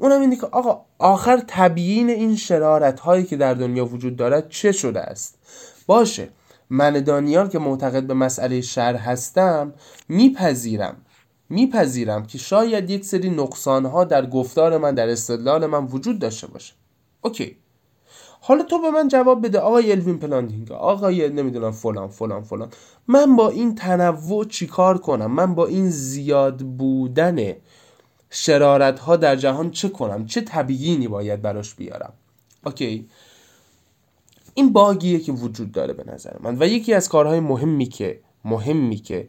اونم اینه که آقا آخر تبیین این شرارت هایی که در دنیا وجود دارد چه شده است؟ باشه من دانیال که معتقد به مسئله شر هستم میپذیرم میپذیرم که شاید یک سری نقصان ها در گفتار من در استدلال من وجود داشته باشه. okay. حالا تو به من جواب بده آقای الوین پلانتینگا آقای نمی‌دونم فلان فلان فلان. من با این تنوع چیکار کنم؟ من با این زیاد بودن شرارت ها در جهان چه کنم؟ چه تبیینی باید براش بیارم؟ okay. این bug یه که وجود داره به نظر من و یکی از کارهای مهمی که مهمی که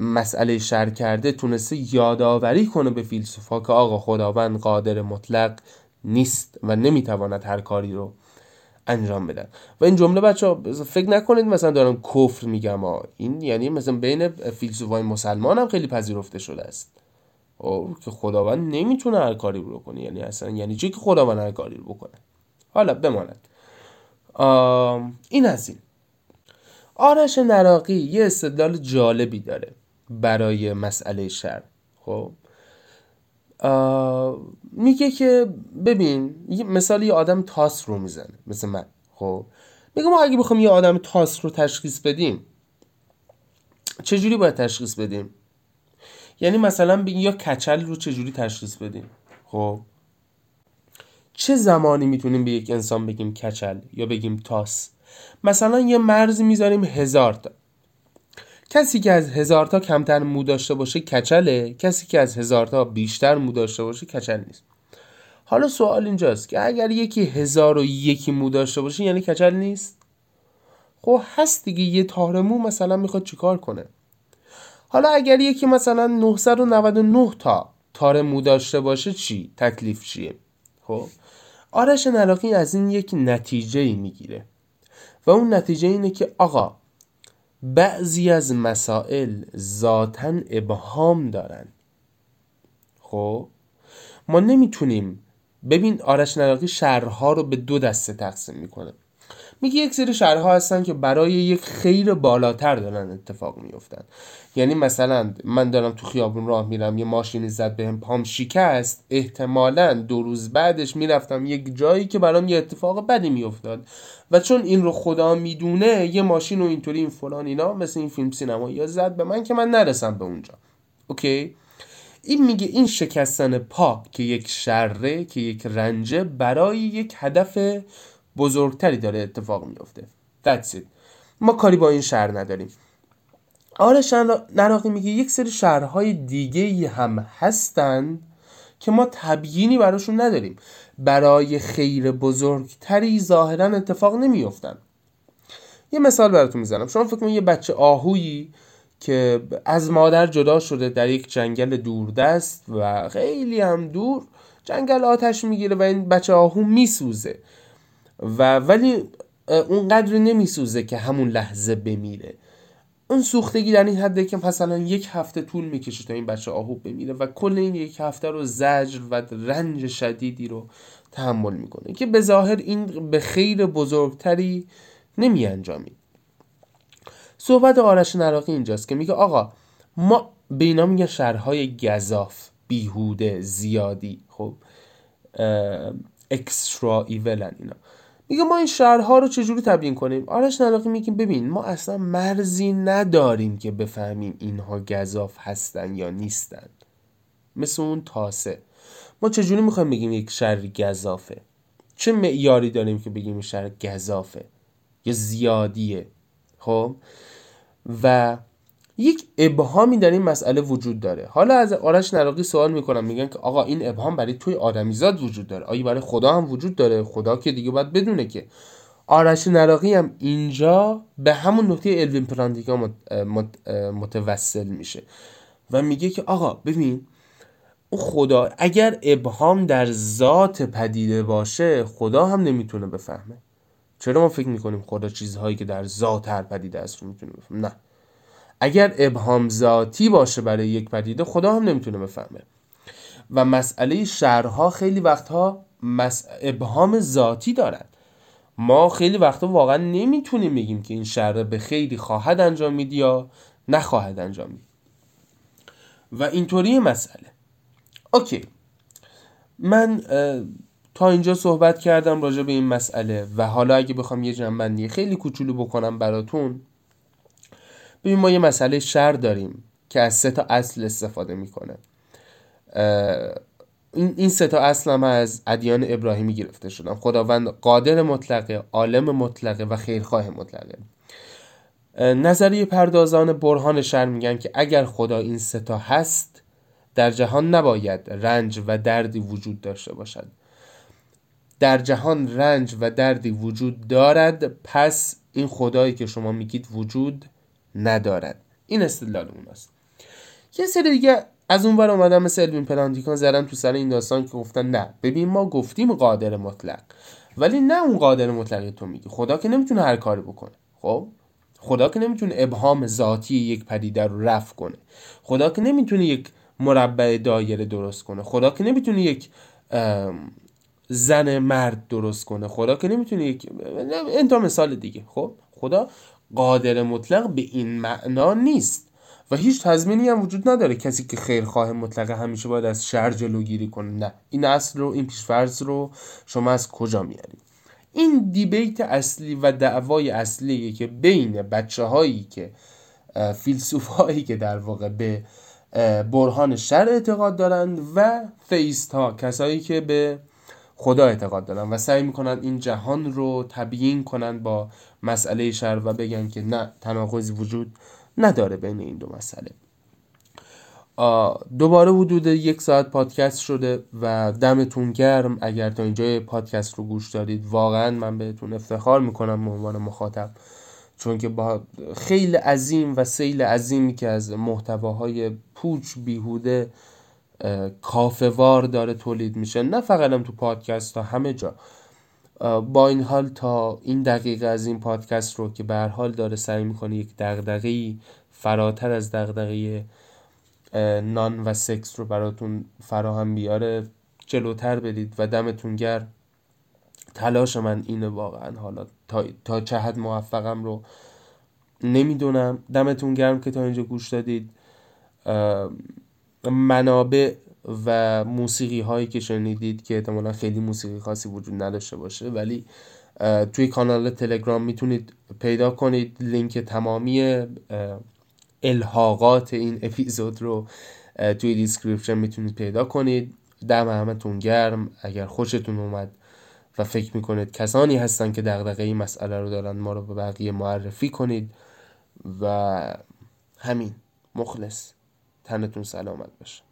مسئله شر کرده تونسته یادآوری کنه به فیلسوفا که آقا خداوند قادر مطلق نیست و نمی‌تواند هر کاری رو انجام بدن و این جمله بچه ها فکر نکنید مثلا دارم کفر میگم ها این یعنی مثلا بین فیلسوفای مسلمان هم خیلی پذیرفته شده است. که خداوند نمی‌تونه هر کاری رو کنه یعنی اصلا یعنی چی که خداوند هر کاری رو بکنه؟ حالا بماند. این از این. آرش نراقی یه استدلال جالبی داره برای مسئله شر خب؟ میگه که ببین مثال یه آدم تاس رو می‌زنه مثل من. خب؟ میگه ما اگه بخوام یه آدم تاس رو تشخیص بدیم چجوری باید تشخیص بدیم؟ یعنی مثلا بگیم یا کچل رو چجوری تشخیص بدیم؟ خب. چه زمانی می‌تونیم به یک انسان بگیم کچل یا بگیم تاس؟ مثلا یه مرز می‌ذاریم هزار تا. کسی که از هزار تا کمتر مو داشته باشه کچله کسی که از هزار تا بیشتر مو داشته باشه کچل نیست. حالا سوال اینجاست که اگر یکی هزار و یکی مو داشته باشه یعنی کچل نیست؟ خب هست دیگه یه تار مو مثلا می‌خواد چیکار کنه؟ حالا اگر یکی مثلا 999 تا تار مو داشته باشه چی؟ تکلیف چیه؟ خب؟ آرش نلاقی از این یک نتیجه ای می‌گیره و اون نتیجه اینه که آقا بعضی از مسائل ذاتا ابهام دارن. خب؟ ما نمی‌تونیم ببین آرش نراقی شهرها رو به دو دسته تقسیم می‌کنه. میگه یک سری شهرها هستن که برای یک خیر بالاتر دارن اتفاق میفتن یعنی مثلا من دارم تو خیابون راه میرم یه ماشینی زد بهم پام شکست احتمالا دو روز بعدش می‌رفتم یک جایی که برام یه اتفاق بدی میافتاد. و چون این رو خدا می‌دونه یه ماشین و اینطوری این فلان اینا مثل این فیلم سینما یا زد به من که من نرسم به اونجا. اوکی؟ این میگه این شکستن پا که یک شره که یک رنجه برای یک هدف بزرگتری داره اتفاق میفته That's it. ما کاری با این شهر نداریم. آرش نراقی میگه یک سری شهرهای دیگه هم هستند که ما تبیینی براشون نداریم. برای خیر بزرگتری ظاهرا اتفاق نمیفتن یه مثال براتون می‌زنم. شما فکر کنید یه بچه آهویی که از مادر جدا شده در یک جنگل دوردست و خیلی هم دور جنگل آتش می‌گیره و این بچه آهو میسوزه. و ولی اونقدر نمیسوزه که همون لحظه بمیره. اون سوختگی در این حده که مثلا یک هفته طول می‌کشه تا این بچه آهو بمیره و کل این یک هفته رو زجر و رنج شدیدی رو تحمل می‌کنه که به ظاهر این به خیر بزرگتری نمی انجامید صحبت آرش نراقی اینجاست که میگه آقا ما به اینا میگه شهرهای گذاف بیهوده زیادی خب اکسترا ایولن اینا. میگه ما این شهرها رو چجوری تبیین کنیم؟ آرش نراقی میگه ببین ما اصلا مرزی نداریم که بفهمیم اینها گذاف هستن یا نیستن. مثل اون تاسه. ما چجوری می‌خوایم بگیم یک شهر گذافه چه معیاری داریم که بگیم این شهر گذافه یا زیادیه. خب؟ و یک ابهامی در این مسئله وجود داره. حالا از آرش نراقی سوال می‌کنم میگن که آقا این ابهام برای توی آدمیزاد وجود داره. آیا برای خدا هم وجود داره؟ خدا که دیگه باید بدونه که. آرش نراقی هم اینجا به همون نقطه الوین پراندیگا متوسل میشه و میگه که آقا ببین اون خدا اگر ابهام در ذات پدیده باشه خدا هم نمی‌تونه بفهمه. چرا ما فکر می‌کنیم خدا چیزهایی که در ذات هر پدیده است رو می‌تونه بفهمه؟ نه. اگر ابهام ذاتی باشه برای یک پدیده خدا هم نمی‌تونه بفهمه. و مسئله شهرها خیلی وقتها مس... ابهام ذاتی دارد ما خیلی وقتا واقعا نمی‌تونیم بگیم که این شهر به خیلی خواهد انجامید یا نخواهد انجامید و اینطوری مسئله. اوکی. من تا اینجا صحبت کردم راجع به این مسئله و حالا اگه بخوام یه جنبندی خیلی کوچولو بکنم براتون ببین ما یه مسئله شر داریم که از سه تا اصل استفاده می‌کنه. این سه تا اصل هم از ادیان ابراهیمی گرفته شدن. خداوند قادر مطلقه عالم مطلقه و خیرخواه مطلقه. نظریه پردازان برهان شر میگن که اگر خدا این سه تا هست در جهان نباید رنج و دردی وجود داشته باشد. در جهان رنج و دردی وجود دارد پس این خدایی که شما میگید وجود ندارد این استدلال اون است یه سری دیگه از اون ور اومدن مثل الوین پلانتیکان زدن تو سر این داستان که گفتن نه ببین ما گفتیم قادر مطلق ولی نه اون قادر مطلقی تو میگی. خدا که نمی‌تونه هر کاری بکنه. خب؟ خدا که نمی‌تونه ابهام ذاتی یک پدیده رو رفع کنه. خدا که نمی‌تونه یک مربع دایره درست کنه. خدا که نمی‌تونه یک زن مرد درست کنه. خدا که نمی‌تونه یک انتا مثال دیگه. خب؟ خدا قادر مطلق به این معنا نیست و هیچ تضمینی هم وجود نداره کسی که خیرخواه مطلق همیشه باید از شر جلوگیری کنه. نه. این اصل رو این پیشفرض رو شما از کجا میارید این دیبیت اصلی و دعوای اصلیه که بین بچه هایی که فیلسوف هایی که در واقع به برهان شر اعتقاد دارند و فیست ها کسایی که به خدا اعتقاد دارن و سعی می‌کنن این جهان رو تبیین کنن با مسئله شر و بگن که نه تناقضی وجود نداره بین این دو مسئله. دوباره حدود یک ساعت پادکست شده و دمتون گرم. اگر تا اینجا پادکست رو گوش دارید واقعا من بهتون افتخار می‌کنم به عنوان مخاطب چون که با خیلی عظیم و سیل عظیمی که از محتواهای پوچ بیهوده کافوار داره تولید میشه نه فقط هم تو پادکست ها همه جا. با این حال تا این دقیقه از این پادکست رو که به حال داره سعی می‌کنه یک دغدغه فراتر از دغدغه نان و سکس رو براتون فراهم بیاره جلوتر بدید و دمتون گرم. تلاش من اینه واقعا. حالا تا, تا چه حد موفقم رو نمی‌دونم. دمتون گرم که تا اینجا گوش دادید. منابع و موسیقی هایی که شنیدید که احتمالا خیلی موسیقی خاصی وجود نداشته باشه ولی توی کانال تلگرام می‌تونید پیدا کنید لینک تمامی الحاقات این اپیزود رو توی description می‌تونید پیدا کنید. دم همتون گرم. اگر خوشتون اومد و فکر می‌کنید کسانی هستن که دغدغه این مسئله رو دارن ما رو به بقیه معرفی کنید. و همین. مخلص. تنتون سلامت باشه.